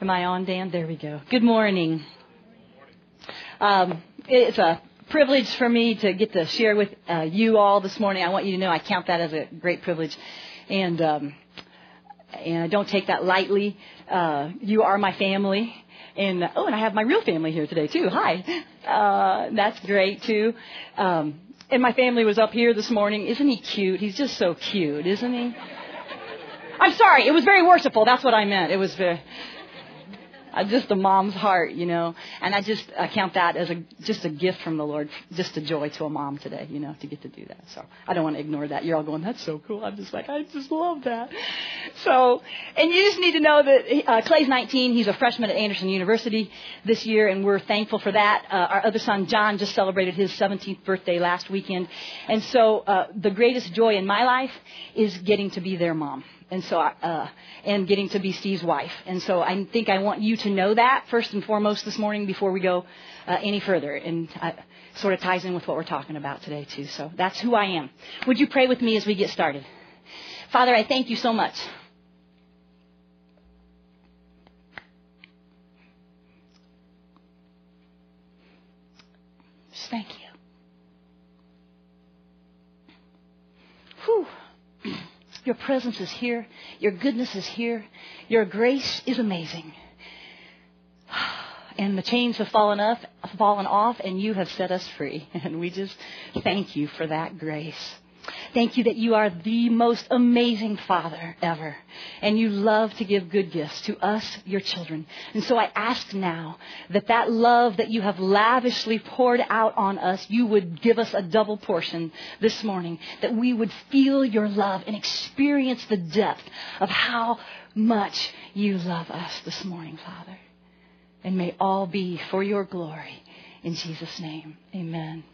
Am I on, Dan? There we go. Good morning. Um, it's a privilege for me to get to share with uh, you all this morning. I want you to know I count that as a great privilege, and um, and I don't take that lightly. Uh, you are my family, and oh, and I have my real family here today too. Hi, uh, that's great too. Um, and my family was up here this morning. Isn't he cute? He's just so cute, isn't he? I'm sorry. It was very worshipful. That's what I meant. It was very just a mom's heart, you know. And I just I count that as a just a gift from the Lord, just a joy to a mom today, you know, to get to do that. So I don't want to ignore that. You're all going, that's so cool. I'm just like, I just love that. So, and you just need to know that uh, Clay's 19. He's a freshman at Anderson University this year, and we're thankful for that. Uh, our other son John just celebrated his 17th birthday last weekend, and so uh, the greatest joy in my life is getting to be their mom and so uh, and getting to be Steve's wife. And so I think I want you to know that first and foremost this morning before we go uh, any further, and sort of ties in with what we're talking about today too. So that's who I am. Would you pray with me as we get started? Father, I thank you so much. Just thank you. Your presence is here. Your goodness is here. Your grace is amazing. And the chains have fallen off, fallen off, and you have set us free. And we just thank you for that grace. Thank you that you are the most amazing Father ever. And you love to give good gifts to us, your children. And so I ask now that that love that you have lavishly poured out on us, you would give us a double portion this morning. That we would feel your love and experience the depth of how much you love us this morning, Father. And may all be for your glory. In Jesus' name, amen.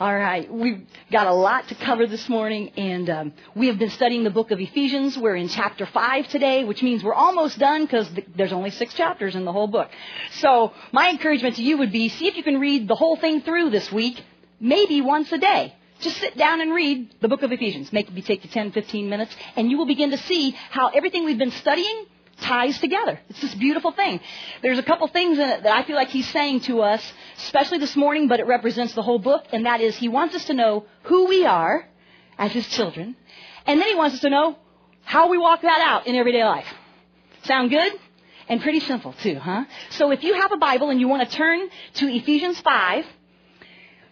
All right, we've got a lot to cover this morning, and um, we have been studying the book of Ephesians. We're in chapter 5 today, which means we're almost done because th- there's only six chapters in the whole book. So, my encouragement to you would be see if you can read the whole thing through this week, maybe once a day. Just sit down and read the book of Ephesians. Maybe take you 10, 15 minutes, and you will begin to see how everything we've been studying ties together. It's this beautiful thing. There's a couple things in it that I feel like he's saying to us, especially this morning, but it represents the whole book, and that is he wants us to know who we are as his children, and then he wants us to know how we walk that out in everyday life. Sound good? And pretty simple too, huh? So if you have a Bible and you want to turn to Ephesians 5,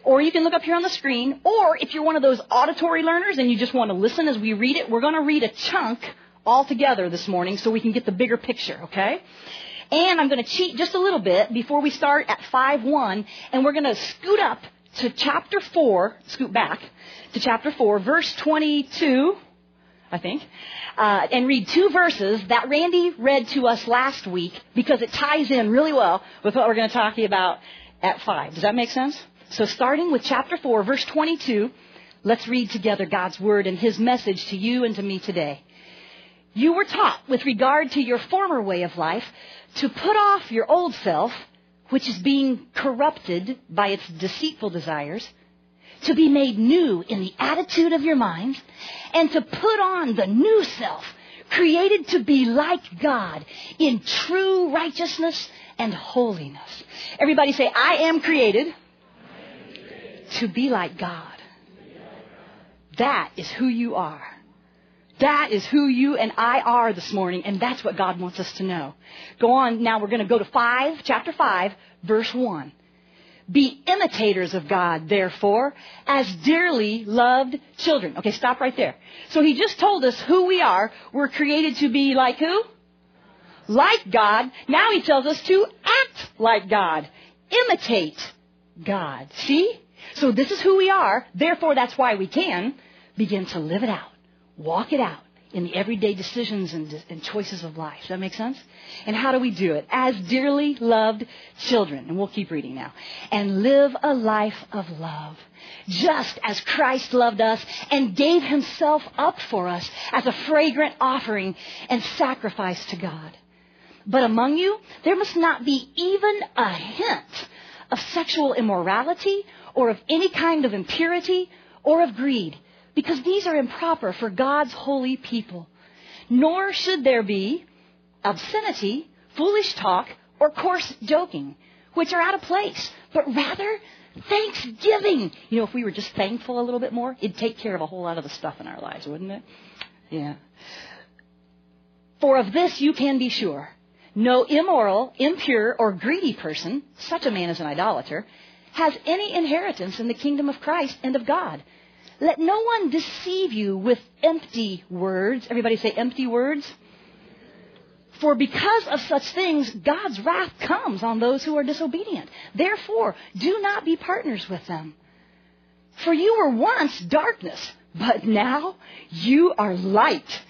or you can look up here on the screen, or if you're one of those auditory learners and you just want to listen as we read it, we're going to read a chunk all together this morning so we can get the bigger picture, okay? And I'm going to cheat just a little bit before we start at 5-1, and we're going to scoot up to chapter 4, scoot back to chapter 4, verse 22, I think, uh, and read two verses that Randy read to us last week because it ties in really well with what we're going to talk to you about at 5. Does that make sense? So starting with chapter 4, verse 22, let's read together God's Word and His message to you and to me today. You were taught with regard to your former way of life to put off your old self, which is being corrupted by its deceitful desires, to be made new in the attitude of your mind, and to put on the new self, created to be like God in true righteousness and holiness. Everybody say, I am created, to be like God. That is who you are. That is who you and I are this morning, and that's what God wants us to know. Go on, now we're going to go to 5, chapter 5, verse 1. Be imitators of God, therefore, as dearly loved children. Okay, stop right there. So he just told us who we are. We're created to be like who? Like God. Now he tells us to act like God. Imitate God. See? So this is who we are. Therefore, that's why we can begin to live it out walk it out in the everyday decisions and, and, choices of life. Does that make sense? And how do we do it? As dearly loved children. And we'll keep reading now. And live a life of love. Just as Christ loved us and gave himself up for us as a fragrant offering and sacrifice to God. But among you, there must not be even a hint of sexual immorality or of any kind of impurity or of greed because these are improper for God's holy people. Nor should there be obscenity foolish talk, or coarse joking, which are out of place, but rather thanksgiving. You know, if we were just thankful a little bit more, it'd take care of a whole lot of the stuff in our lives, wouldn't it? Yeah. For of this you can be sure. No immoral, impure, or greedy person, such a man is an idolater, has any inheritance in the kingdom of Christ and of God. Let no one deceive you with empty words. Everybody say empty words. For because of such things, God's wrath comes on those who are disobedient. Therefore, do not be partners with them. For you were once darkness, but now you are light.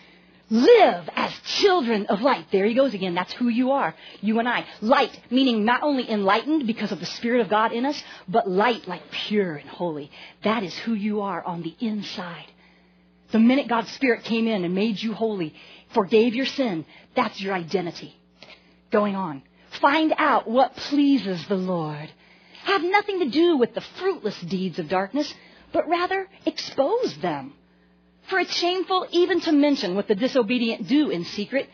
Live as children of light. There he goes again. That's who you are. You and I. Light, meaning not only enlightened because of the Spirit of God in us, but light like pure and holy. That is who you are on the inside. The minute God's Spirit came in and made you holy, forgave your sin, that's your identity. Going on. Find out what pleases the Lord. Have nothing to do with the fruitless deeds of darkness, but rather expose them. For it's shameful even to mention what the disobedient do in secret.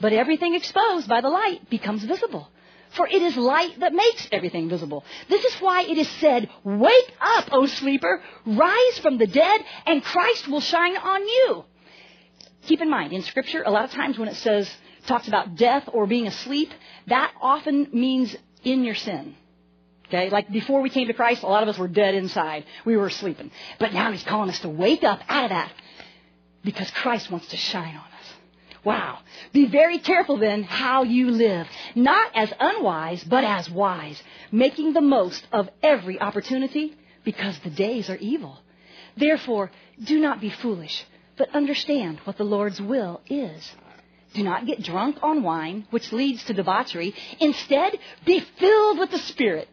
But everything exposed by the light becomes visible. For it is light that makes everything visible. This is why it is said, Wake up, O sleeper, rise from the dead, and Christ will shine on you. Keep in mind, in Scripture, a lot of times when it says, talks about death or being asleep, that often means in your sin. Okay? Like before we came to Christ, a lot of us were dead inside. We were sleeping. But now He's calling us to wake up out of that because Christ wants to shine on us. Wow. Be very careful then how you live. Not as unwise, but as wise, making the most of every opportunity because the days are evil. Therefore, do not be foolish but understand what the Lord's will is. Do not get drunk on wine, which leads to debauchery. Instead, be filled with the Spirit.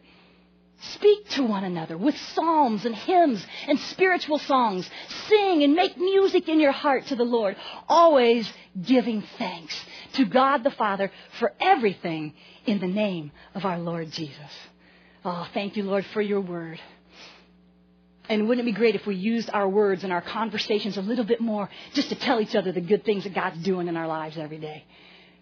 Speak to one another with psalms and hymns and spiritual songs. Sing and make music in your heart to the Lord, always giving thanks to God the Father for everything in the name of our Lord Jesus. Oh, thank you, Lord, for your word. And wouldn't it be great if we used our words and our conversations a little bit more just to tell each other the good things that God's doing in our lives every day?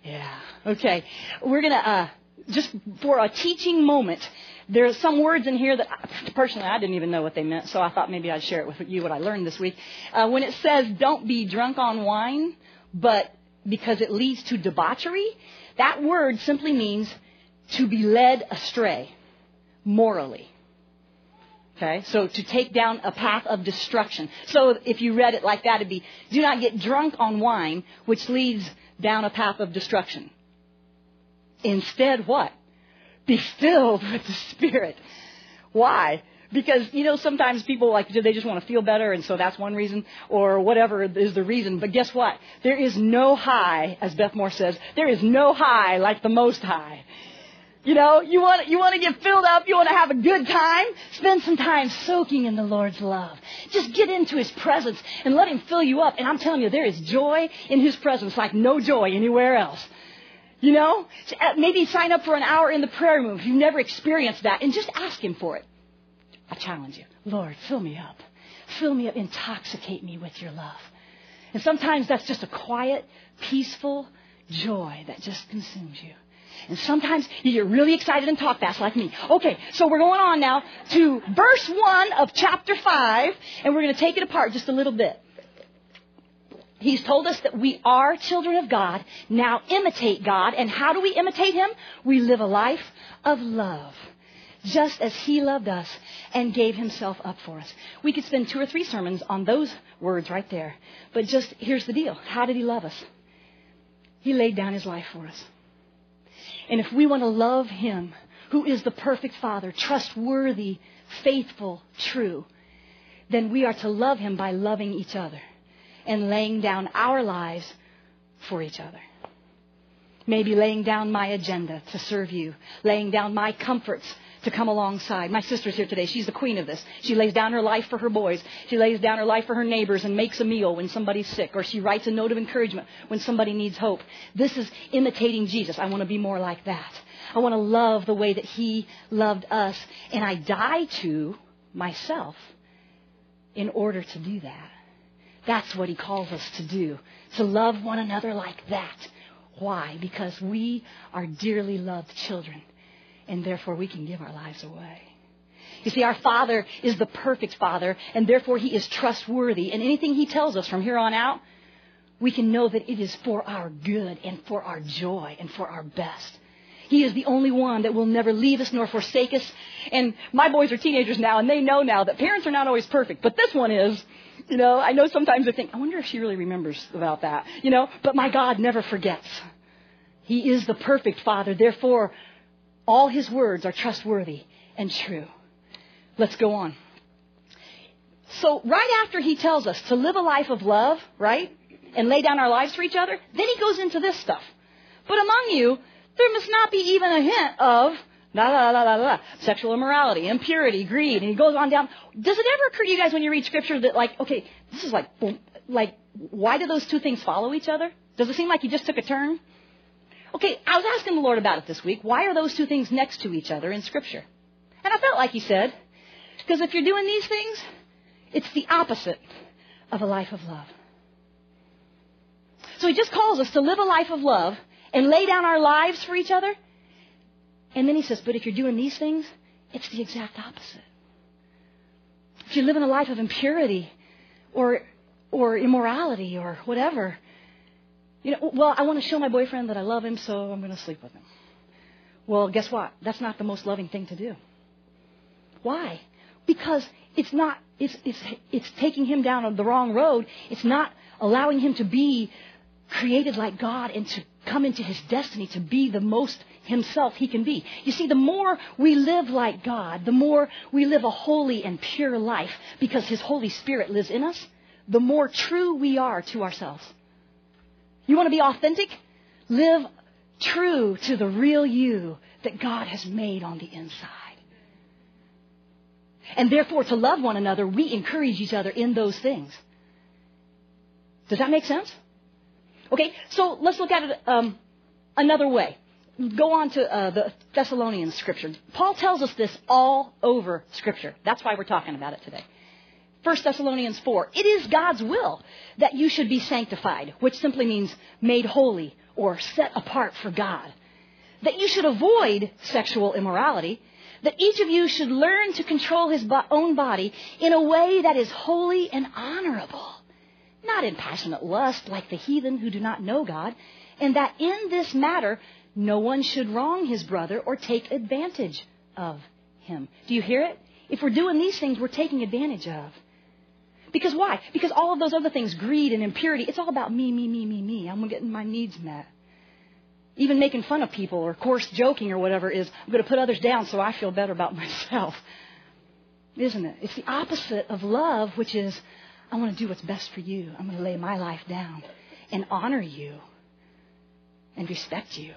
Yeah. Okay. We're going to, uh, just for a teaching moment, there's some words in here that personally I didn't even know what they meant, so I thought maybe I'd share it with you what I learned this week. Uh, when it says don't be drunk on wine, but because it leads to debauchery, that word simply means to be led astray morally. Okay, so to take down a path of destruction. So if you read it like that, it'd be, do not get drunk on wine, which leads down a path of destruction. Instead, what? Be filled with the Spirit. Why? Because, you know, sometimes people like, do they just want to feel better, and so that's one reason, or whatever is the reason. But guess what? There is no high, as Beth Moore says, there is no high like the Most High. You know, you want, you want to get filled up, you want to have a good time, spend some time soaking in the Lord's love. Just get into His presence and let Him fill you up. And I'm telling you, there is joy in His presence like no joy anywhere else. You know, uh, maybe sign up for an hour in the prayer room if you've never experienced that and just ask Him for it. I challenge you. Lord, fill me up. Fill me up. Intoxicate me with your love. And sometimes that's just a quiet, peaceful joy that just consumes you. And sometimes you get really excited and talk fast like me. Okay, so we're going on now to verse 1 of chapter 5, and we're going to take it apart just a little bit. He's told us that we are children of God. Now imitate God. And how do we imitate Him? We live a life of love. Just as He loved us and gave Himself up for us. We could spend two or three sermons on those words right there. But just here's the deal. How did He love us? He laid down His life for us. And if we want to love Him, who is the perfect Father, trustworthy, faithful, true, then we are to love Him by loving each other and laying down our lives for each other. Maybe laying down my agenda to serve you, laying down my comforts to come alongside. My sister's here today. She's the queen of this. She lays down her life for her boys. She lays down her life for her neighbors and makes a meal when somebody's sick, or she writes a note of encouragement when somebody needs hope. This is imitating Jesus. I want to be more like that. I want to love the way that He loved us, and I die to myself in order to do that. That's what He calls us to do, to love one another like that. Why? Because we are dearly loved children, and therefore we can give our lives away. You see, our Father is the perfect Father, and therefore He is trustworthy. And anything He tells us from here on out, we can know that it is for our good and for our joy and for our best. He is the only one that will never leave us nor forsake us. And my boys are teenagers now, and they know now that parents are not always perfect, but this one is. You know, I know sometimes they think, I wonder if she really remembers about that. You know, but my God never forgets. He is the perfect Father. Therefore, all His words are trustworthy and true. Let's go on. So, right after He tells us to live a life of love, right? And lay down our lives for each other, then He goes into this stuff. But among you, there must not be even a hint of la la la la la sexual immorality, impurity, greed, and he goes on down. Does it ever occur to you guys when you read scripture that like, okay, this is like, like, why do those two things follow each other? Does it seem like he just took a turn? Okay, I was asking the Lord about it this week. Why are those two things next to each other in scripture? And I felt like he said, because if you're doing these things, it's the opposite of a life of love. So he just calls us to live a life of love and lay down our lives for each other. And then he says, but if you're doing these things, it's the exact opposite. If you're living a life of impurity or, or immorality or whatever, you know, well, I want to show my boyfriend that I love him, so I'm going to sleep with him. Well, guess what? That's not the most loving thing to do. Why? Because it's not, it's, it's, it's taking him down the wrong road. It's not allowing him to be created like God and to come into his destiny to be the most himself he can be. You see, the more we live like God, the more we live a holy and pure life because his Holy Spirit lives in us, the more true we are to ourselves. You want to be authentic? Live true to the real you that God has made on the inside. And therefore, to love one another, we encourage each other in those things. Does that make sense? Okay, so let's look at it um, another way. Go on to uh, the Thessalonian scripture. Paul tells us this all over scripture. That's why we're talking about it today. 1 Thessalonians 4. It is God's will that you should be sanctified, which simply means made holy or set apart for God. That you should avoid sexual immorality. That each of you should learn to control his own body in a way that is holy and honorable not in passionate lust like the heathen who do not know God, and that in this matter no one should wrong his brother or take advantage of him. Do you hear it? If we're doing these things, we're taking advantage of. Because why? Because all of those other things, greed and impurity, it's all about me, me, me, me, me. I'm getting my needs met. Even making fun of people or coarse joking or whatever is, I'm going to put others down so I feel better about myself. Isn't it? It's the opposite of love, which is, I want to do what's best for you. I'm going to lay my life down and honor you and respect you.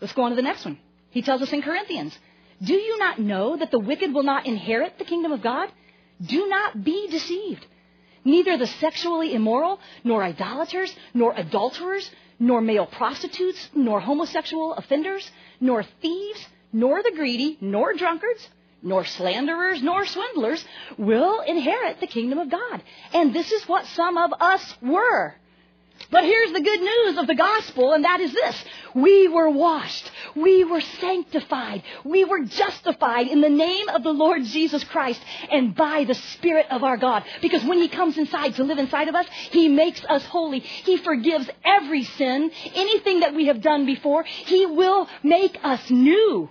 Let's go on to the next one. He tells us in Corinthians, Do you not know that the wicked will not inherit the kingdom of God? Do not be deceived. Neither the sexually immoral, nor idolaters, nor adulterers, nor male prostitutes, nor homosexual offenders, nor thieves, nor the greedy, nor drunkards, nor slanderers, nor swindlers will inherit the kingdom of God. And this is what some of us were. But here's the good news of the gospel, and that is this. We were washed. We were sanctified. We were justified in the name of the Lord Jesus Christ and by the Spirit of our God. Because when He comes inside to live inside of us, He makes us holy. He forgives every sin, anything that we have done before. He will make us new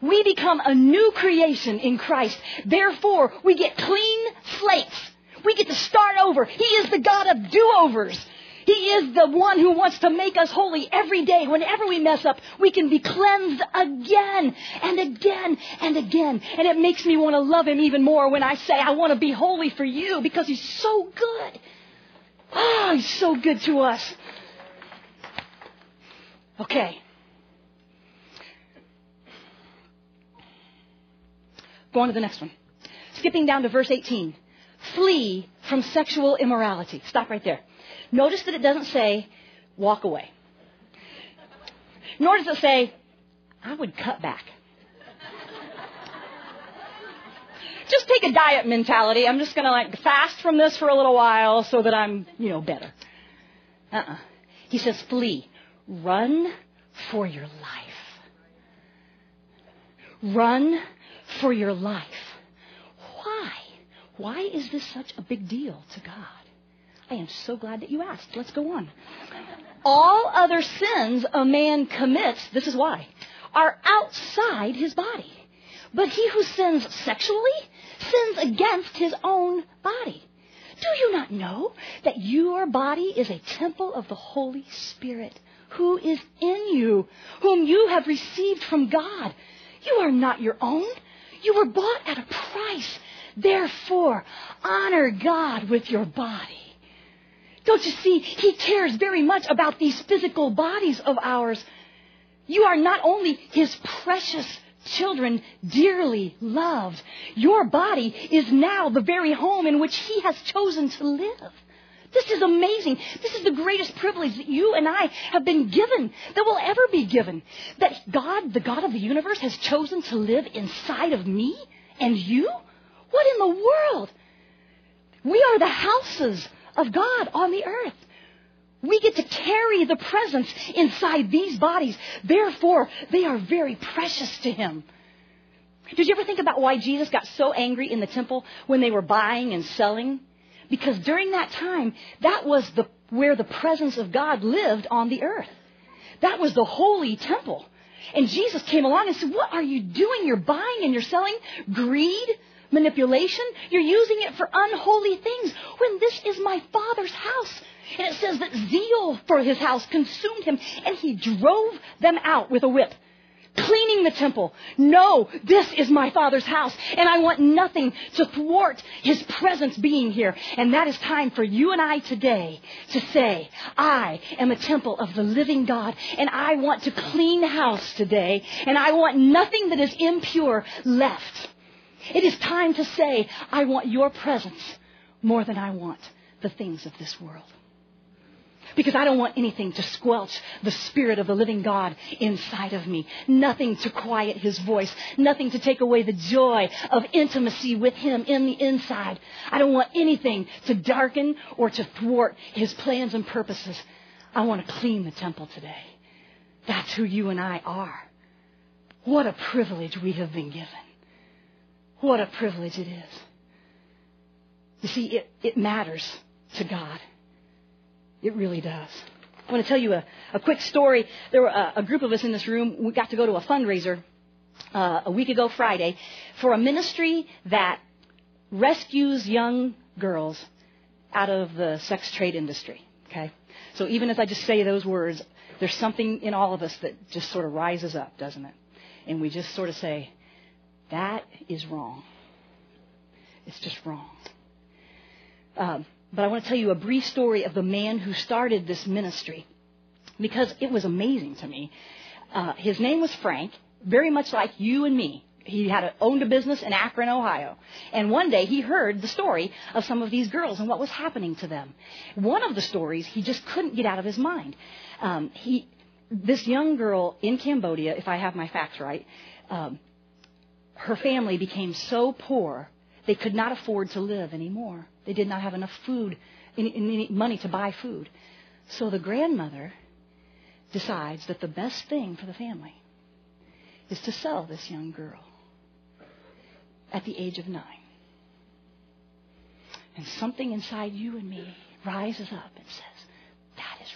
we become a new creation in Christ. Therefore, we get clean slates. We get to start over. He is the God of do-overs. He is the one who wants to make us holy every day. Whenever we mess up, we can be cleansed again and again and again. And it makes me want to love him even more when I say, I want to be holy for you because he's so good. Oh, he's so good to us. Okay. Go on to the next one. Skipping down to verse 18. Flee from sexual immorality. Stop right there. Notice that it doesn't say, walk away. Nor does it say, I would cut back. just take a diet mentality. I'm just going to like fast from this for a little while so that I'm, you know, better. Uh-uh. He says, flee. Run for your life. Run for your life. Why? Why is this such a big deal to God? I am so glad that you asked. Let's go on. All other sins a man commits, this is why, are outside his body. But he who sins sexually sins against his own body. Do you not know that your body is a temple of the Holy Spirit who is in you, whom you have received from God? You are not your own. You were bought at a price. Therefore, honor God with your body. Don't you see? He cares very much about these physical bodies of ours. You are not only His precious children, dearly loved. Your body is now the very home in which He has chosen to live. This is amazing. This is the greatest privilege that you and I have been given, that will ever be given. That God, the God of the universe, has chosen to live inside of me and you? What in the world? We are the houses of God on the earth. We get to carry the presence inside these bodies. Therefore, they are very precious to Him. Did you ever think about why Jesus got so angry in the temple when they were buying and selling? Because during that time, that was the, where the presence of God lived on the earth. That was the holy temple. And Jesus came along and said, What are you doing? You're buying and you're selling greed, manipulation. You're using it for unholy things when this is my Father's house. And it says that zeal for his house consumed him and he drove them out with a whip. Cleaning the temple. No, this is my Father's house and I want nothing to thwart his presence being here. And that is time for you and I today to say, I am a temple of the living God and I want to clean house today and I want nothing that is impure left. It is time to say, I want your presence more than I want the things of this world. Because I don't want anything to squelch the Spirit of the living God inside of me. Nothing to quiet His voice. Nothing to take away the joy of intimacy with Him in the inside. I don't want anything to darken or to thwart His plans and purposes. I want to clean the temple today. That's who you and I are. What a privilege we have been given. What a privilege it is. You see, it, it matters to God. It really does. I want to tell you a, a quick story. There were a, a, group of us in this room. We got to go to a fundraiser uh, a week ago Friday for a ministry that rescues young girls out of the sex trade industry. Okay? So even as I just say those words, there's something in all of us that just sort of rises up, doesn't it? And we just sort of say, that is wrong. It's just wrong. Um, but I want to tell you a brief story of the man who started this ministry because it was amazing to me. Uh, his name was Frank, very much like you and me. He had a, owned a business in Akron, Ohio. And one day he heard the story of some of these girls and what was happening to them. One of the stories he just couldn't get out of his mind. Um, he, this young girl in Cambodia, if I have my facts right, um, her family became so poor they could not afford to live anymore. They did not have enough food, any, any money to buy food. So the grandmother decides that the best thing for the family is to sell this young girl at the age of nine. And something inside you and me rises up and says, that is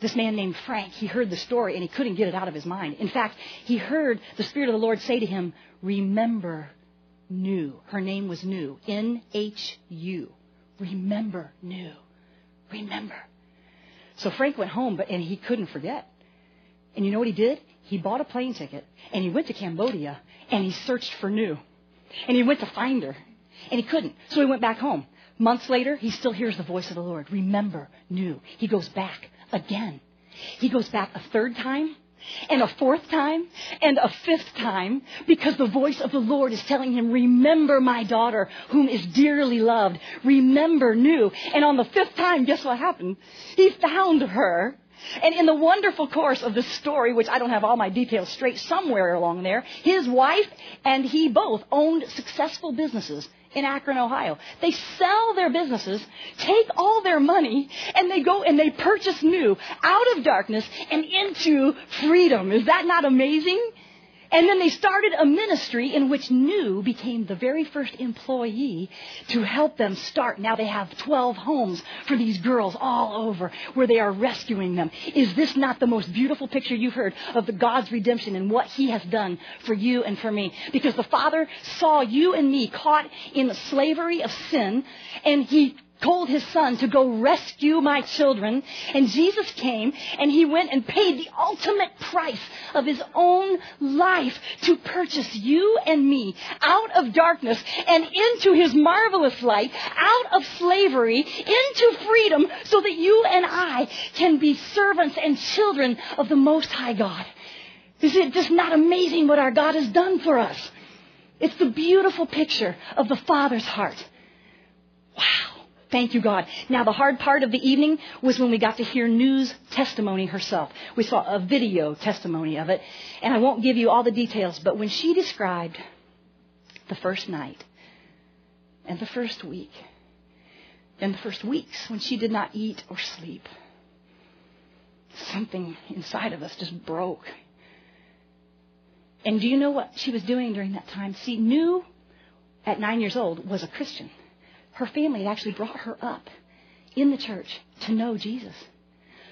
this man named Frank, he heard the story and he couldn't get it out of his mind. In fact, he heard the Spirit of the Lord say to him, Remember Nhu. Her name was Nhu. N H U. Remember Nhu. Remember. So Frank went home, but and he couldn't forget. And you know what he did? He bought a plane ticket and he went to Cambodia and he searched for Nhu. And he went to find her. And he couldn't. So he went back home. Months later, he still hears the voice of the Lord. Remember, Nhu. He goes back again. He goes back a third time and a fourth time and a fifth time because the voice of the Lord is telling him, remember my daughter whom is dearly loved. Remember Nhu. And on the fifth time, guess what happened? He found her. And in the wonderful course of this story, which I don't have all my details straight somewhere along there, his wife and he both owned successful businesses in Akron, Ohio. They sell their businesses, take all their money, and they go and they purchase Nhu out of darkness and into freedom. Is that not amazing? And then they started a ministry in which Nhu became the very first employee to help them start. Now they have 12 homes for these girls all over where they are rescuing them. Is this not the most beautiful picture you've heard of the God's redemption and what He has done for you and for me? Because the Father saw you and me caught in the slavery of sin and He told his son to go rescue my children. And Jesus came and he went and paid the ultimate price of his own life to purchase you and me out of darkness and into his marvelous light, out of slavery, into freedom, so that you and I can be servants and children of the Most High God. Is it just not amazing what our God has done for us? It's the beautiful picture of the Father's heart. Wow. Thank you, God. Now, the hard part of the evening was when we got to hear Nhu's testimony herself. We saw a video testimony of it, and I won't give you all the details, but when she described the first night and the first week and the first weeks when she did not eat or sleep, something inside of us just broke. And do you know what she was doing during that time? See, Nhu, at nine years old, was a Christian her family had actually brought her up in the church to know Jesus.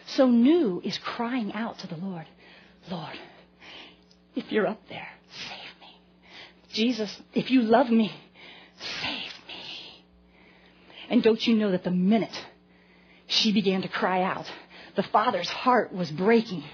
So Nhu is crying out to the Lord, Lord, if you're up there, save me. Jesus, if you love me, save me. And don't you know that the minute she began to cry out, the father's heart was breaking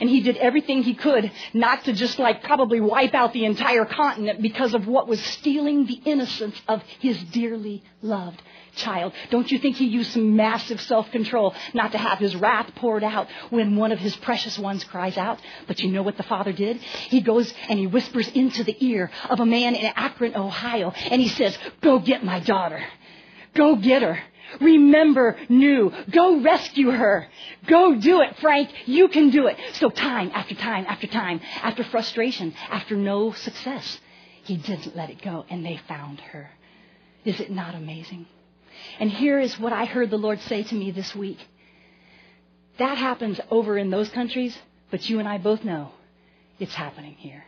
and he did everything he could not to just like probably wipe out the entire continent because of what was stealing the innocence of his dearly loved child. Don't you think he used some massive self-control not to have his wrath poured out when one of his precious ones cries out? But you know what the father did? He goes and he whispers into the ear of a man in Akron, Ohio, and he says, go get my daughter. Go get her. Remember Nhu. Go rescue her. Go do it, Frank. You can do it. So time after time after time, after frustration, after no success, he didn't let it go and they found her. Is it not amazing? And here is what I heard the Lord say to me this week. That happens over in those countries, but you and I both know it's happening here.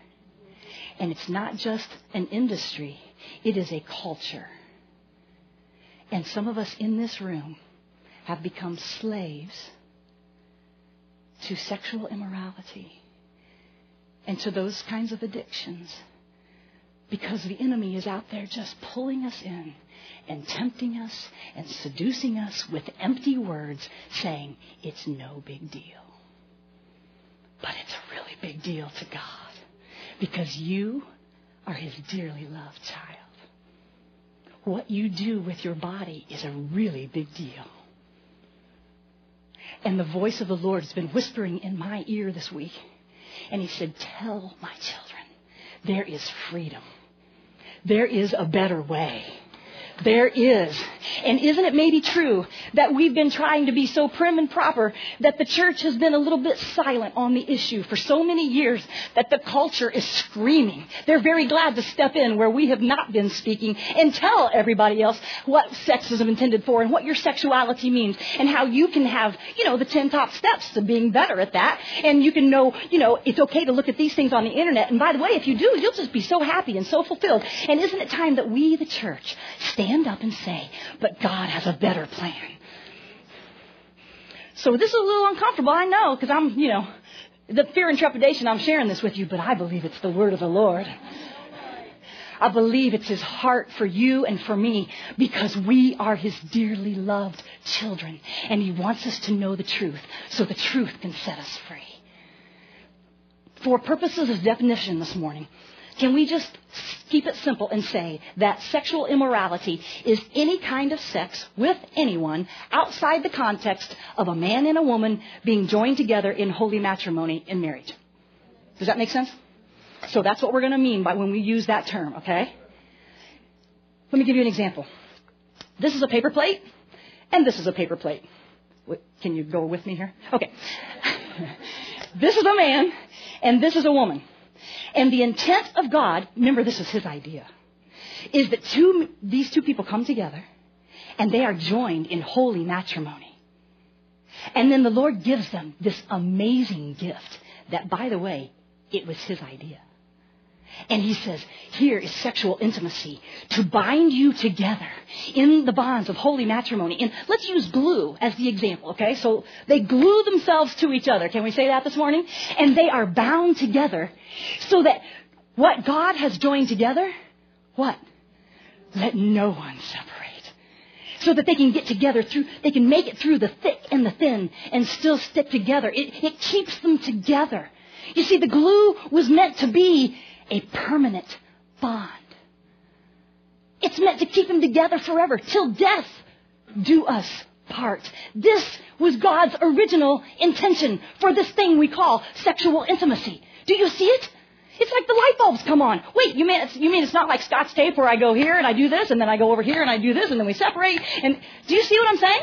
And it's not just an industry, it is a culture. And some of us in this room have become slaves to sexual immorality and to those kinds of addictions because the enemy is out there just pulling us in and tempting us and seducing us with empty words saying it's no big deal. But it's a really big deal to God because you are his dearly loved child what you do with your body is a really big deal. And the voice of the Lord has been whispering in my ear this week. And he said, Tell my children, there is freedom. There is a better way. There is. And isn't it maybe true that we've been trying to be so prim and proper that the church has been a little bit silent on the issue for so many years that the culture is screaming. They're very glad to step in where we have not been speaking and tell everybody else what sex is intended for and what your sexuality means and how you can have, you know, the 10 top steps to being better at that. And you can know, you know, it's okay to look at these things on the internet. And by the way, if you do, you'll just be so happy and so fulfilled. And isn't it time that we, the church, stand up and say, but God has a better plan. So this is a little uncomfortable, I know, because I'm, you know, the fear and trepidation, I'm sharing this with you, but I believe it's the word of the Lord. I believe it's his heart for you and for me because we are his dearly loved children and he wants us to know the truth so the truth can set us free. For purposes of definition this morning, can we just keep it simple and say that sexual immorality is any kind of sex with anyone outside the context of a man and a woman being joined together in holy matrimony in marriage? Does that make sense? So that's what we're going to mean by when we use that term, okay? Let me give you an example. This is a paper plate, and this is a paper plate. Can you go with me here? Okay. this is a man, and this is a woman. And the intent of God, remember this is his idea. is that two, these two people come together and they are joined in holy matrimony. And then the Lord gives them this amazing gift that, by the way, it was his idea. And he says, here is sexual intimacy to bind you together in the bonds of holy matrimony. And let's use glue as the example, okay? So they glue themselves to each other. Can we say that this morning? And they are bound together so that what God has joined together, what? Let no one separate. So that they can get together through, they can make it through the thick and the thin and still stick together. It, it keeps them together. You see, the glue was meant to be a permanent bond. It's meant to keep them together forever, till death do us part. This was God's original intention for this thing we call sexual intimacy. Do you see it? It's like the light bulbs come on. Wait, you mean it's, you mean it's not like Scotch tape where I go here and I do this and then I go over here and I do this and then we separate? And do you see what I'm saying?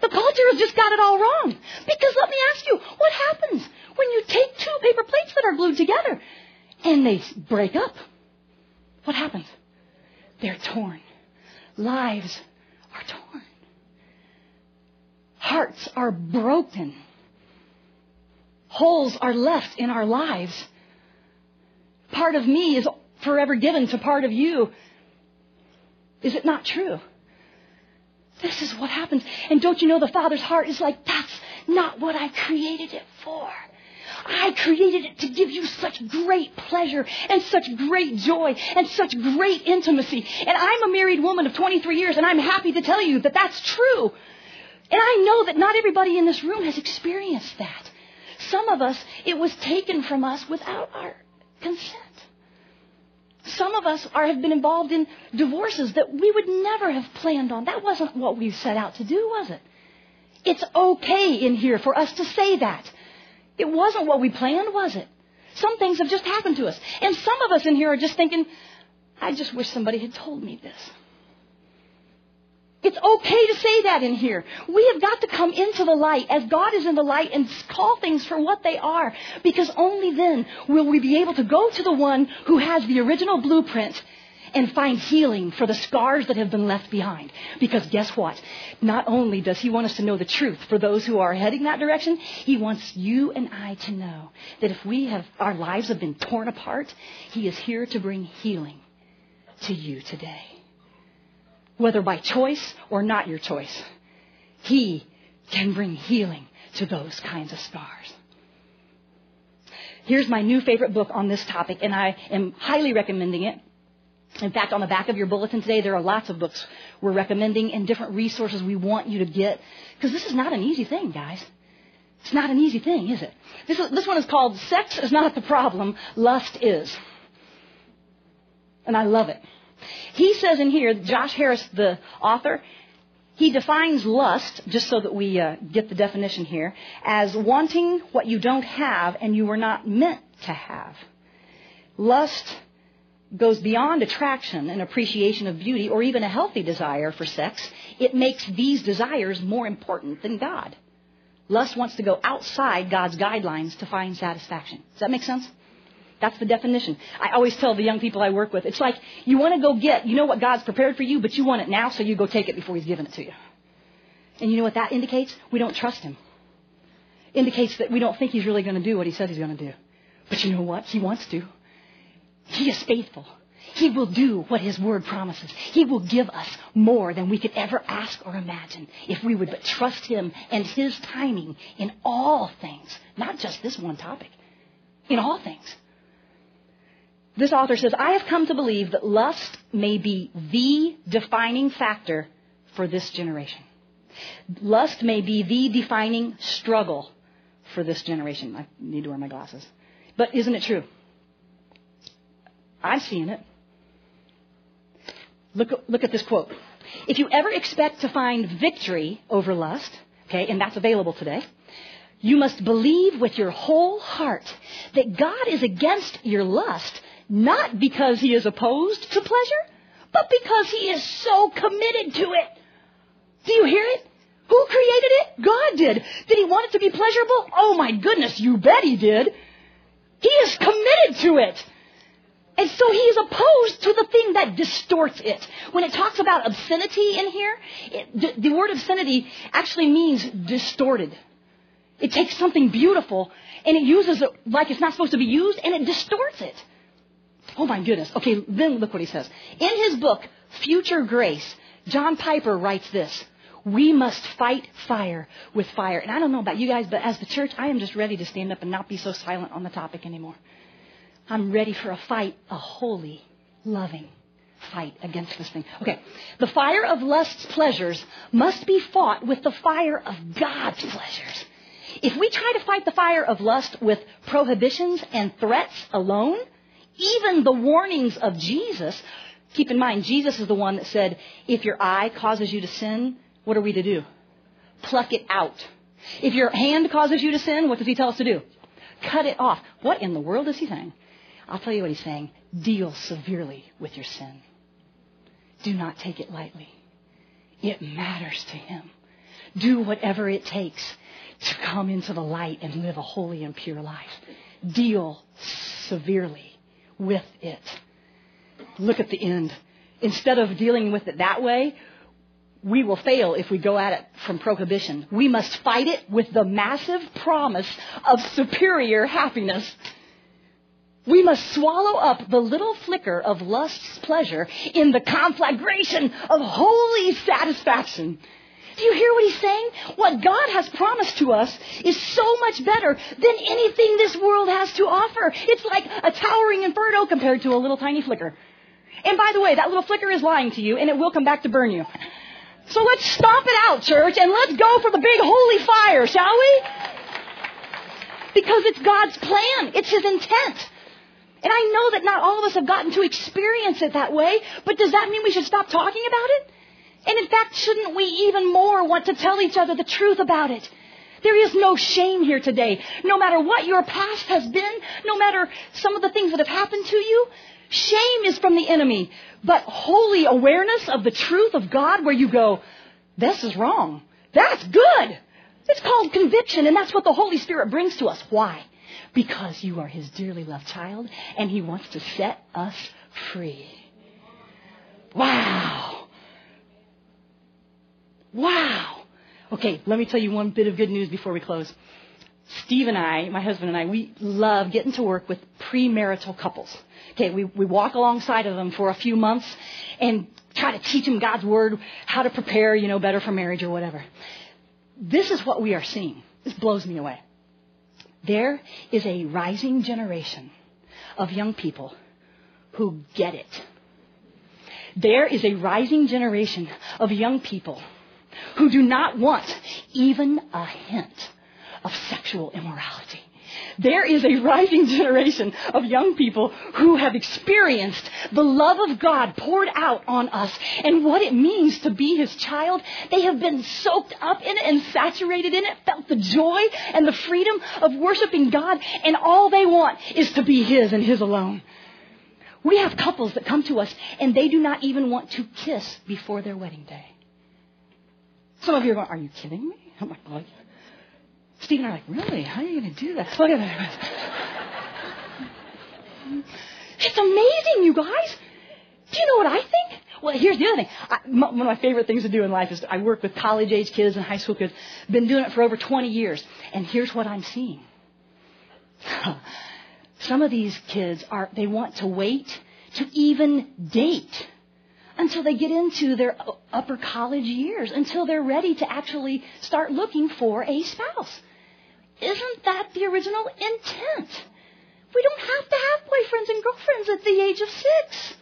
The culture has just got it all wrong. Because let me ask you, what happens when you take two paper plates that are glued together and they break up? What happens? They're torn. Lives are torn. Hearts are broken. Holes are left in our lives. Part of me is forever given to part of you. Is it not true? This is what happens. And don't you know the Father's heart is like, that's not what I created it for. I created it to give you such great pleasure and such great joy and such great intimacy. And I'm a married woman of 23 years and I'm happy to tell you that that's true. And I know that not everybody in this room has experienced that. Some of us, it was taken from us without our consent. Some of us are, have been involved in divorces that we would never have planned on. That wasn't what we set out to do, was it? It's okay in here for us to say that. It wasn't what we planned, was it? Some things have just happened to us. And some of us in here are just thinking, I just wish somebody had told me this. It's okay to say that in here. We have got to come into the light as God is in the light and call things for what they are. Because only then will we be able to go to the one who has the original blueprint and find healing for the scars that have been left behind. Because guess what? Not only does he want us to know the truth for those who are heading that direction, he wants you and I to know that if we have, our lives have been torn apart, he is here to bring healing to you today. Whether by choice or not your choice, he can bring healing to those kinds of scars. Here's my new favorite book on this topic, and I am highly recommending it. In fact, on the back of your bulletin today, there are lots of books we're recommending and different resources we want you to get. Because this is not an easy thing, guys. It's not an easy thing, is it? This, this one is called Sex is Not the Problem, Lust Is. And I love it. He says in here, Josh Harris, the author, he defines lust, just so that we uh, get the definition here, as wanting what you don't have and you were not meant to have. Lust goes beyond attraction and appreciation of beauty or even a healthy desire for sex, it makes these desires more important than God. Lust wants to go outside God's guidelines to find satisfaction. Does that make sense? That's the definition. I always tell the young people I work with, it's like you want to go get, you know what God's prepared for you, but you want it now, so you go take it before He's given it to you. And you know what that indicates? We don't trust Him. Indicates that we don't think He's really going to do what He said He's going to do. But you know what? He wants to. He is faithful. He will do what His Word promises. He will give us more than we could ever ask or imagine if we would but trust Him and His timing in all things, not just this one topic, in all things. This author says, I have come to believe that lust may be the defining factor for this generation. Lust may be the defining struggle for this generation. I need to wear my glasses. But isn't it true? I've seen it. Look, look at this quote. If you ever expect to find victory over lust, okay, and that's available today, you must believe with your whole heart that God is against your lust, not because he is opposed to pleasure, but because he is so committed to it. Do you hear it? Who created it? God did. Did he want it to be pleasurable? Oh my goodness, you bet he did. He is committed to it. And so he is opposed to the thing that distorts it. When it talks about obscenity in here, it, the, the word obscenity actually means distorted. It takes something beautiful and it uses it like it's not supposed to be used and it distorts it. Oh my goodness. Okay, then look what he says. In his book, Future Grace, John Piper writes this. We must fight fire with fire. And I don't know about you guys, but as the church, I am just ready to stand up and not be so silent on the topic anymore. I'm ready for a fight, a holy, loving fight against this thing. Okay. The fire of lust's pleasures must be fought with the fire of God's pleasures. If we try to fight the fire of lust with prohibitions and threats alone, even the warnings of Jesus, keep in mind, Jesus is the one that said, if your eye causes you to sin, what are we to do? Pluck it out. If your hand causes you to sin, what does he tell us to do? Cut it off. What in the world is he saying? I'll tell you what he's saying. Deal severely with your sin. Do not take it lightly. It matters to him. Do whatever it takes to come into the light and live a holy and pure life. Deal severely with it. Look at the end. Instead of dealing with it that way, we will fail if we go at it from prohibition. We must fight it with the massive promise of superior happiness. We must swallow up the little flicker of lust's pleasure in the conflagration of holy satisfaction. Do you hear what he's saying? What God has promised to us is so much better than anything this world has to offer. It's like a towering inferno compared to a little tiny flicker. And by the way, that little flicker is lying to you and it will come back to burn you. So let's stomp it out, church, and let's go for the big holy fire, shall we? Because it's God's plan. It's His intent. And I know that not all of us have gotten to experience it that way, but does that mean we should stop talking about it? And in fact, shouldn't we even more want to tell each other the truth about it? There is no shame here today. No matter what your past has been, no matter some of the things that have happened to you, shame is from the enemy. But holy awareness of the truth of God where you go, this is wrong. That's good. It's called conviction, and that's what the Holy Spirit brings to us. Why? Because you are His dearly loved child, and He wants to set us free. Wow. Wow. Okay, let me tell you one bit of good news before we close. Steve and I, my husband and I, we love getting to work with premarital couples. Okay, we, we walk alongside of them for a few months and try to teach them God's Word, how to prepare, you know, better for marriage or whatever. This is what we are seeing. This blows me away. There is a rising generation of young people who get it. There is a rising generation of young people who do not want even a hint of sexual immorality. There is a rising generation of young people who have experienced the love of God poured out on us and what it means to be His child. They have been soaked up in it and saturated in it, felt the joy and the freedom of worshiping God, and all they want is to be His and His alone. We have couples that come to us and they do not even want to kiss before their wedding day. Some of you are going, Are you kidding me? I'm like, well, Steve and I are like, Really? How are you going to do that? Look at that. It's amazing, you guys. Do you know what I think? Well, here's the other thing. I, one of my favorite things to do in life is I work with college age kids and high school kids. Been doing it for over 20 years. And here's what I'm seeing. Some of these kids are, they want to wait to even date until they get into their upper college years, until they're ready to actually start looking for a spouse. Isn't that the original intent? We don't have to have boyfriends and girlfriends at the age of six.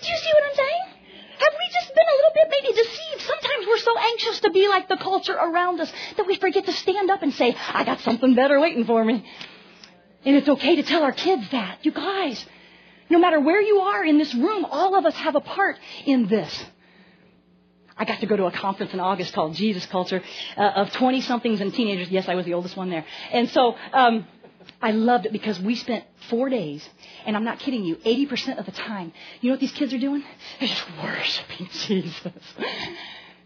Do you see what I'm saying? Have we just been a little bit maybe deceived? Sometimes we're so anxious to be like the culture around us that we forget to stand up and say, I got something better waiting for me. And it's okay to tell our kids that. You guys, no matter where you are in this room, all of us have a part in this. I got to go to a conference in August called Jesus Culture uh, of 20 somethings and teenagers. Yes, I was the oldest one there. And so, um, I loved it because we spent four days, and I'm not kidding you, 80% of the time, you know what these kids are doing? They're just worshiping Jesus.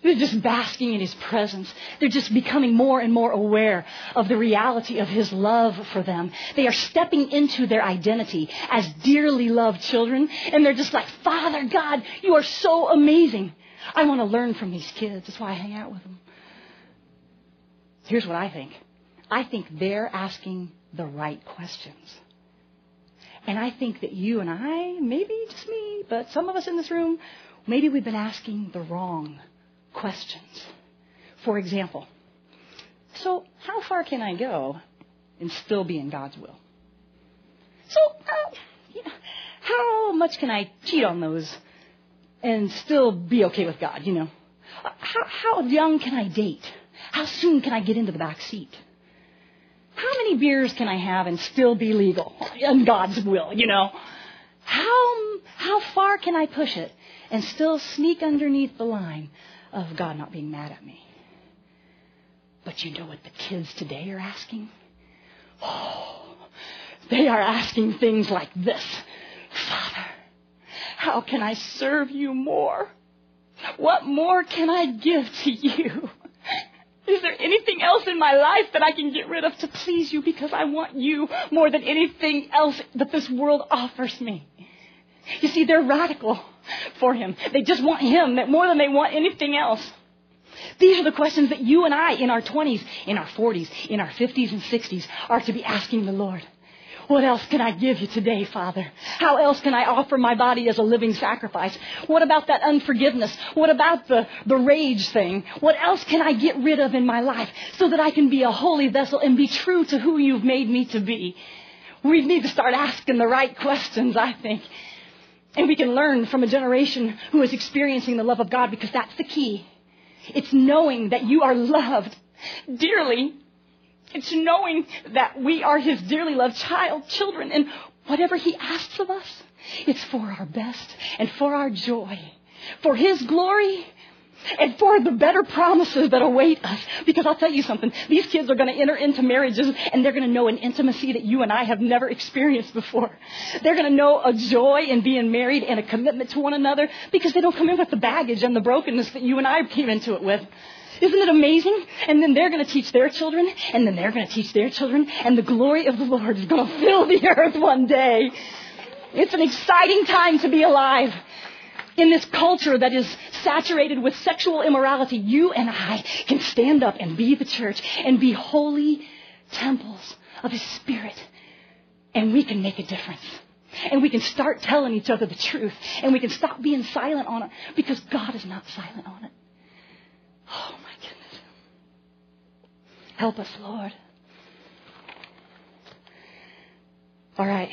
They're just basking in His presence. They're just becoming more and more aware of the reality of His love for them. They are stepping into their identity as dearly loved children, and they're just like, Father God, you are so amazing. I want to learn from these kids. That's why I hang out with them. Here's what I think I think they're asking the right questions. And I think that you and I, maybe just me, but some of us in this room, maybe we've been asking the wrong questions. For example, so how far can I go and still be in God's will? So, uh, how much can I cheat on those and still be okay with God, you know? How, how young can I date? How soon can I get into the back seat? How many beers can I have and still be legal in God's will, you know? How, how far can I push it and still sneak underneath the line of God not being mad at me? But you know what the kids today are asking? Oh, they are asking things like this Father, how can I serve you more? What more can I give to you? Is there anything else in my life that I can get rid of to please you because I want you more than anything else that this world offers me? You see, they're radical for him. They just want him more than they want anything else. These are the questions that you and I in our 20s, in our 40s, in our 50s and 60s are to be asking the Lord. What else can I give you today, Father? How else can I offer my body as a living sacrifice? What about that unforgiveness? What about the, the rage thing? What else can I get rid of in my life so that I can be a holy vessel and be true to who you've made me to be? We need to start asking the right questions, I think. And we can learn from a generation who is experiencing the love of God because that's the key. It's knowing that you are loved dearly it's knowing that we are His dearly loved child, children, and whatever He asks of us, it's for our best and for our joy, for His glory and for the better promises that await us. Because I'll tell you something, these kids are going to enter into marriages and they're going to know an intimacy that you and I have never experienced before. They're going to know a joy in being married and a commitment to one another because they don't come in with the baggage and the brokenness that you and I came into it with. Isn't it amazing? And then they're going to teach their children, and then they're going to teach their children, and the glory of the Lord is going to fill the earth one day. It's an exciting time to be alive. In this culture that is saturated with sexual immorality, you and I can stand up and be the church and be holy temples of His Spirit. And we can make a difference. And we can start telling each other the truth. And we can stop being silent on it because God is not silent on it. Oh. Help us, Lord. All right.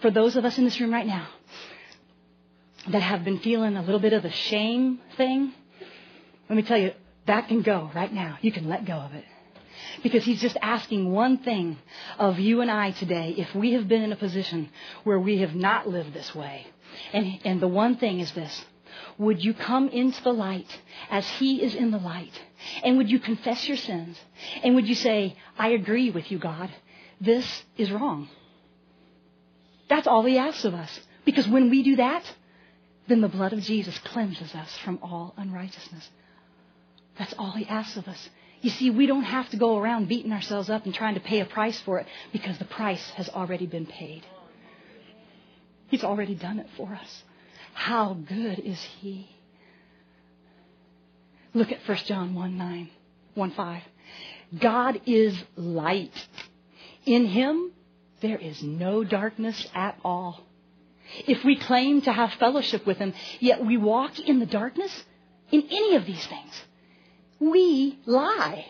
For those of us in this room right now that have been feeling a little bit of the shame thing, let me tell you, that can go right now. You can let go of it. Because he's just asking one thing of you and I today if we have been in a position where we have not lived this way. And, and the one thing is this would you come into the light as He is in the light? And would you confess your sins? And would you say, I agree with you, God. This is wrong. That's all He asks of us. Because when we do that, then the blood of Jesus cleanses us from all unrighteousness. That's all He asks of us. You see, we don't have to go around beating ourselves up and trying to pay a price for it because the price has already been paid. He's already done it for us. How good is He? Look at 1 John 1 9, 1 5. God is light. In Him, there is no darkness at all. If we claim to have fellowship with Him, yet we walk in the darkness, in any of these things, we lie.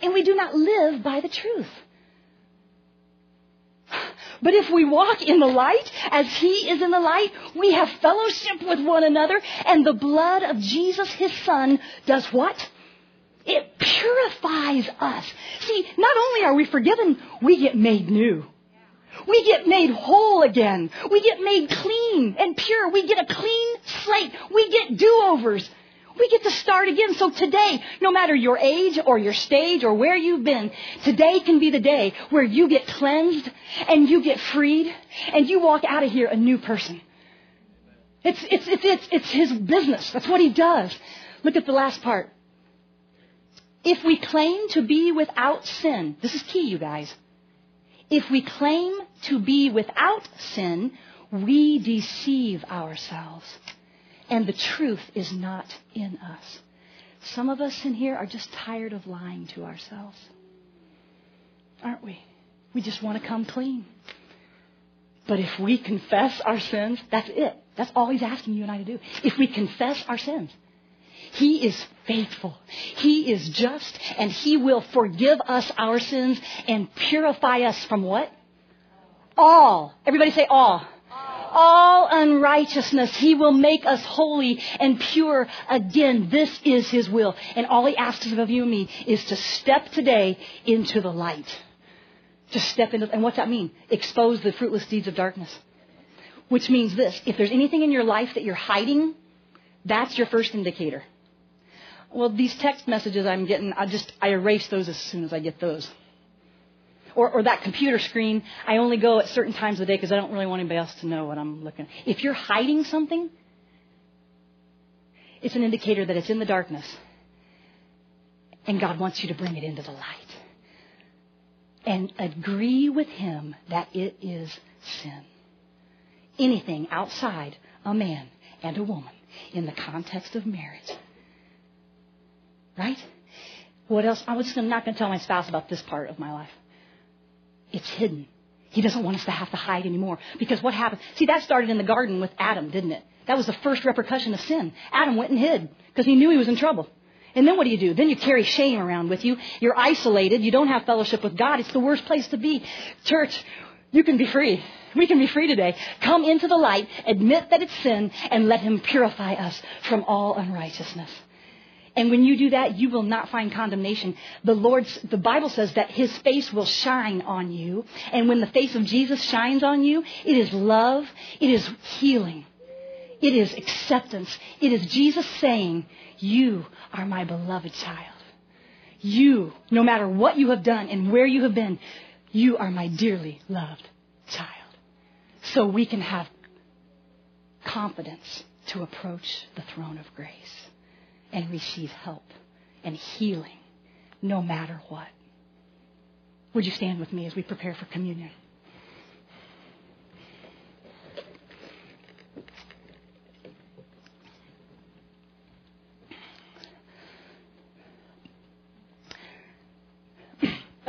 And we do not live by the truth. But if we walk in the light as He is in the light, we have fellowship with one another, and the blood of Jesus, His Son, does what? It purifies us. See, not only are we forgiven, we get made new. We get made whole again. We get made clean and pure. We get a clean slate. We get do-overs. We get to start again. So today, no matter your age or your stage or where you've been, today can be the day where you get cleansed and you get freed and you walk out of here a new person. It's, it's, it's, it's, it's his business. That's what he does. Look at the last part. If we claim to be without sin, this is key, you guys. If we claim to be without sin, we deceive ourselves. And the truth is not in us. Some of us in here are just tired of lying to ourselves. Aren't we? We just want to come clean. But if we confess our sins, that's it. That's all he's asking you and I to do. If we confess our sins, he is faithful. He is just and he will forgive us our sins and purify us from what? All. Everybody say all. All unrighteousness. He will make us holy and pure again. This is his will. And all he asks of you and me is to step today into the light. To step into, and what's that mean? Expose the fruitless deeds of darkness. Which means this. If there's anything in your life that you're hiding, that's your first indicator. Well, these text messages I'm getting, I just, I erase those as soon as I get those. Or, or that computer screen, I only go at certain times of the day because I don't really want anybody else to know what I'm looking at. If you're hiding something, it's an indicator that it's in the darkness. And God wants you to bring it into the light. And agree with Him that it is sin. Anything outside a man and a woman in the context of marriage Right? What else? I was just not going to tell my spouse about this part of my life. It's hidden. He doesn't want us to have to hide anymore. Because what happened? See, that started in the garden with Adam, didn't it? That was the first repercussion of sin. Adam went and hid because he knew he was in trouble. And then what do you do? Then you carry shame around with you. You're isolated. You don't have fellowship with God. It's the worst place to be. Church, you can be free. We can be free today. Come into the light, admit that it's sin, and let Him purify us from all unrighteousness. And when you do that, you will not find condemnation. The Lord's, the Bible says that His face will shine on you. And when the face of Jesus shines on you, it is love. It is healing. It is acceptance. It is Jesus saying, you are my beloved child. You, no matter what you have done and where you have been, you are my dearly loved child. So we can have confidence to approach the throne of grace and receive help and healing no matter what. Would you stand with me as we prepare for communion?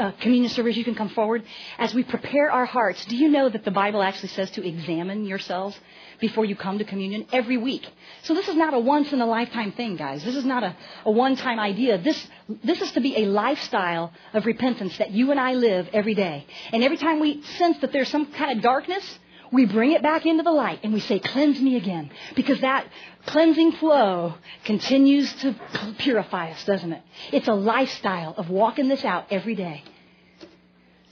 Uh, communion servers, you can come forward. As we prepare our hearts, do you know that the Bible actually says to examine yourselves before you come to communion every week. So this is not a once in a lifetime thing, guys. This is not a, a one time idea. This, this is to be a lifestyle of repentance that you and I live every day. And every time we sense that there's some kind of darkness, we bring it back into the light and we say, cleanse me again. Because that cleansing flow continues to purify us, doesn't it? It's a lifestyle of walking this out every day.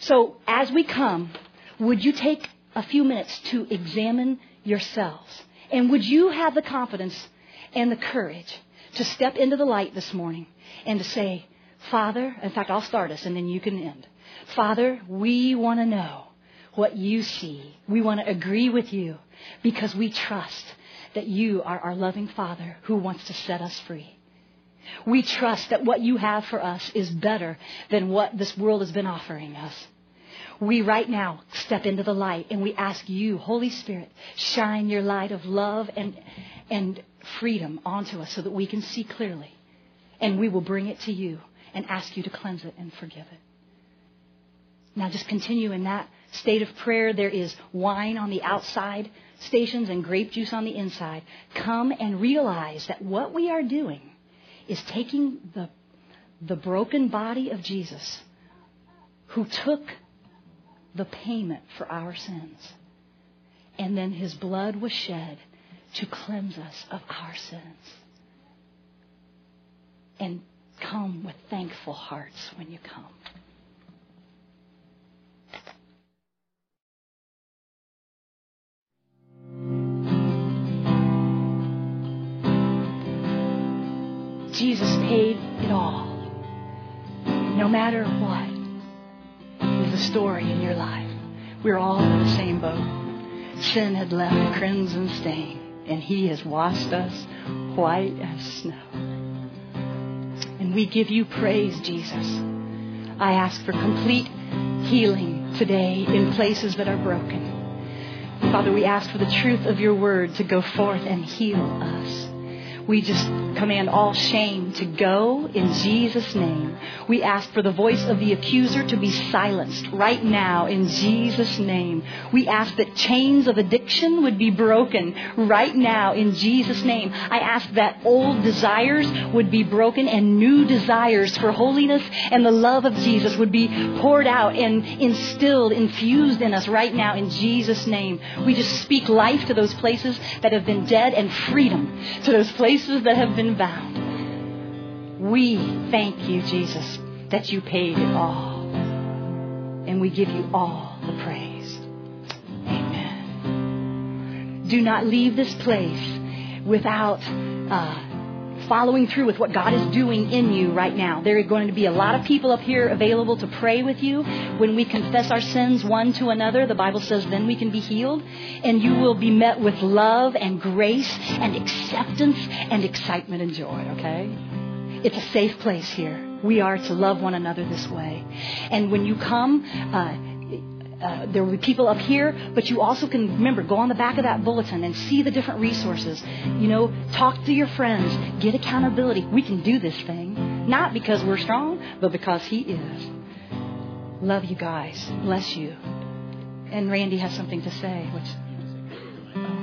So as we come, would you take a few minutes to examine yourselves. And would you have the confidence and the courage to step into the light this morning and to say, Father, in fact, I'll start us and then you can end. Father, we want to know what you see. We want to agree with you because we trust that you are our loving Father who wants to set us free. We trust that what you have for us is better than what this world has been offering us we right now step into the light and we ask you, Holy Spirit, shine your light of love and, and freedom onto us so that we can see clearly. And we will bring it to you and ask you to cleanse it and forgive it. Now just continue in that state of prayer. There is wine on the outside stations and grape juice on the inside. Come and realize that what we are doing is taking the, the broken body of Jesus who took the payment for our sins. And then his blood was shed to cleanse us of our sins. And come with thankful hearts when you come. Jesus paid it all. No matter what story in your life. We're all in the same boat. Sin had left a crimson stain and He has washed us white as snow. And we give you praise, Jesus. I ask for complete healing today in places that are broken. Father, we ask for the truth of your word to go forth and heal us. We just command all shame to go in Jesus' name. We ask for the voice of the accuser to be silenced right now in Jesus' name. We ask that chains of addiction would be broken right now in Jesus' name. I ask that old desires would be broken and new desires for holiness and the love of Jesus would be poured out and instilled, infused in us right now in Jesus' name. We just speak life to those places that have been dead and freedom to those places that have been bound. We thank you, Jesus, that you paid it all. And we give you all the praise. Amen. Do not leave this place without uh, following through with what God is doing in you right now. There are going to be a lot of people up here available to pray with you. When we confess our sins one to another, the Bible says then we can be healed. And you will be met with love and grace and acceptance and excitement and joy, okay? It's a safe place here. We are to love one another this way. And when you come, uh, uh, there will be people up here, but you also can remember go on the back of that bulletin and see the different resources. You know, talk to your friends, get accountability. We can do this thing, not because we're strong, but because He is. Love you guys. Bless you. And Randy has something to say, which. Oh.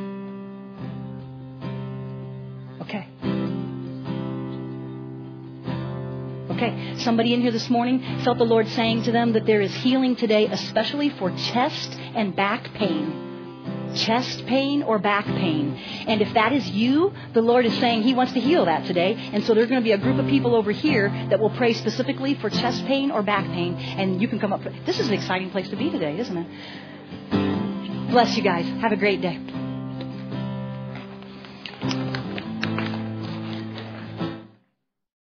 Okay, somebody in here this morning felt the Lord saying to them that there is healing today, especially for chest and back pain. Chest pain or back pain. And if that is you, the Lord is saying He wants to heal that today. And so there's going to be a group of people over here that will pray specifically for chest pain or back pain. And you can come up. This is an exciting place to be today, isn't it? Bless you guys. Have a great day.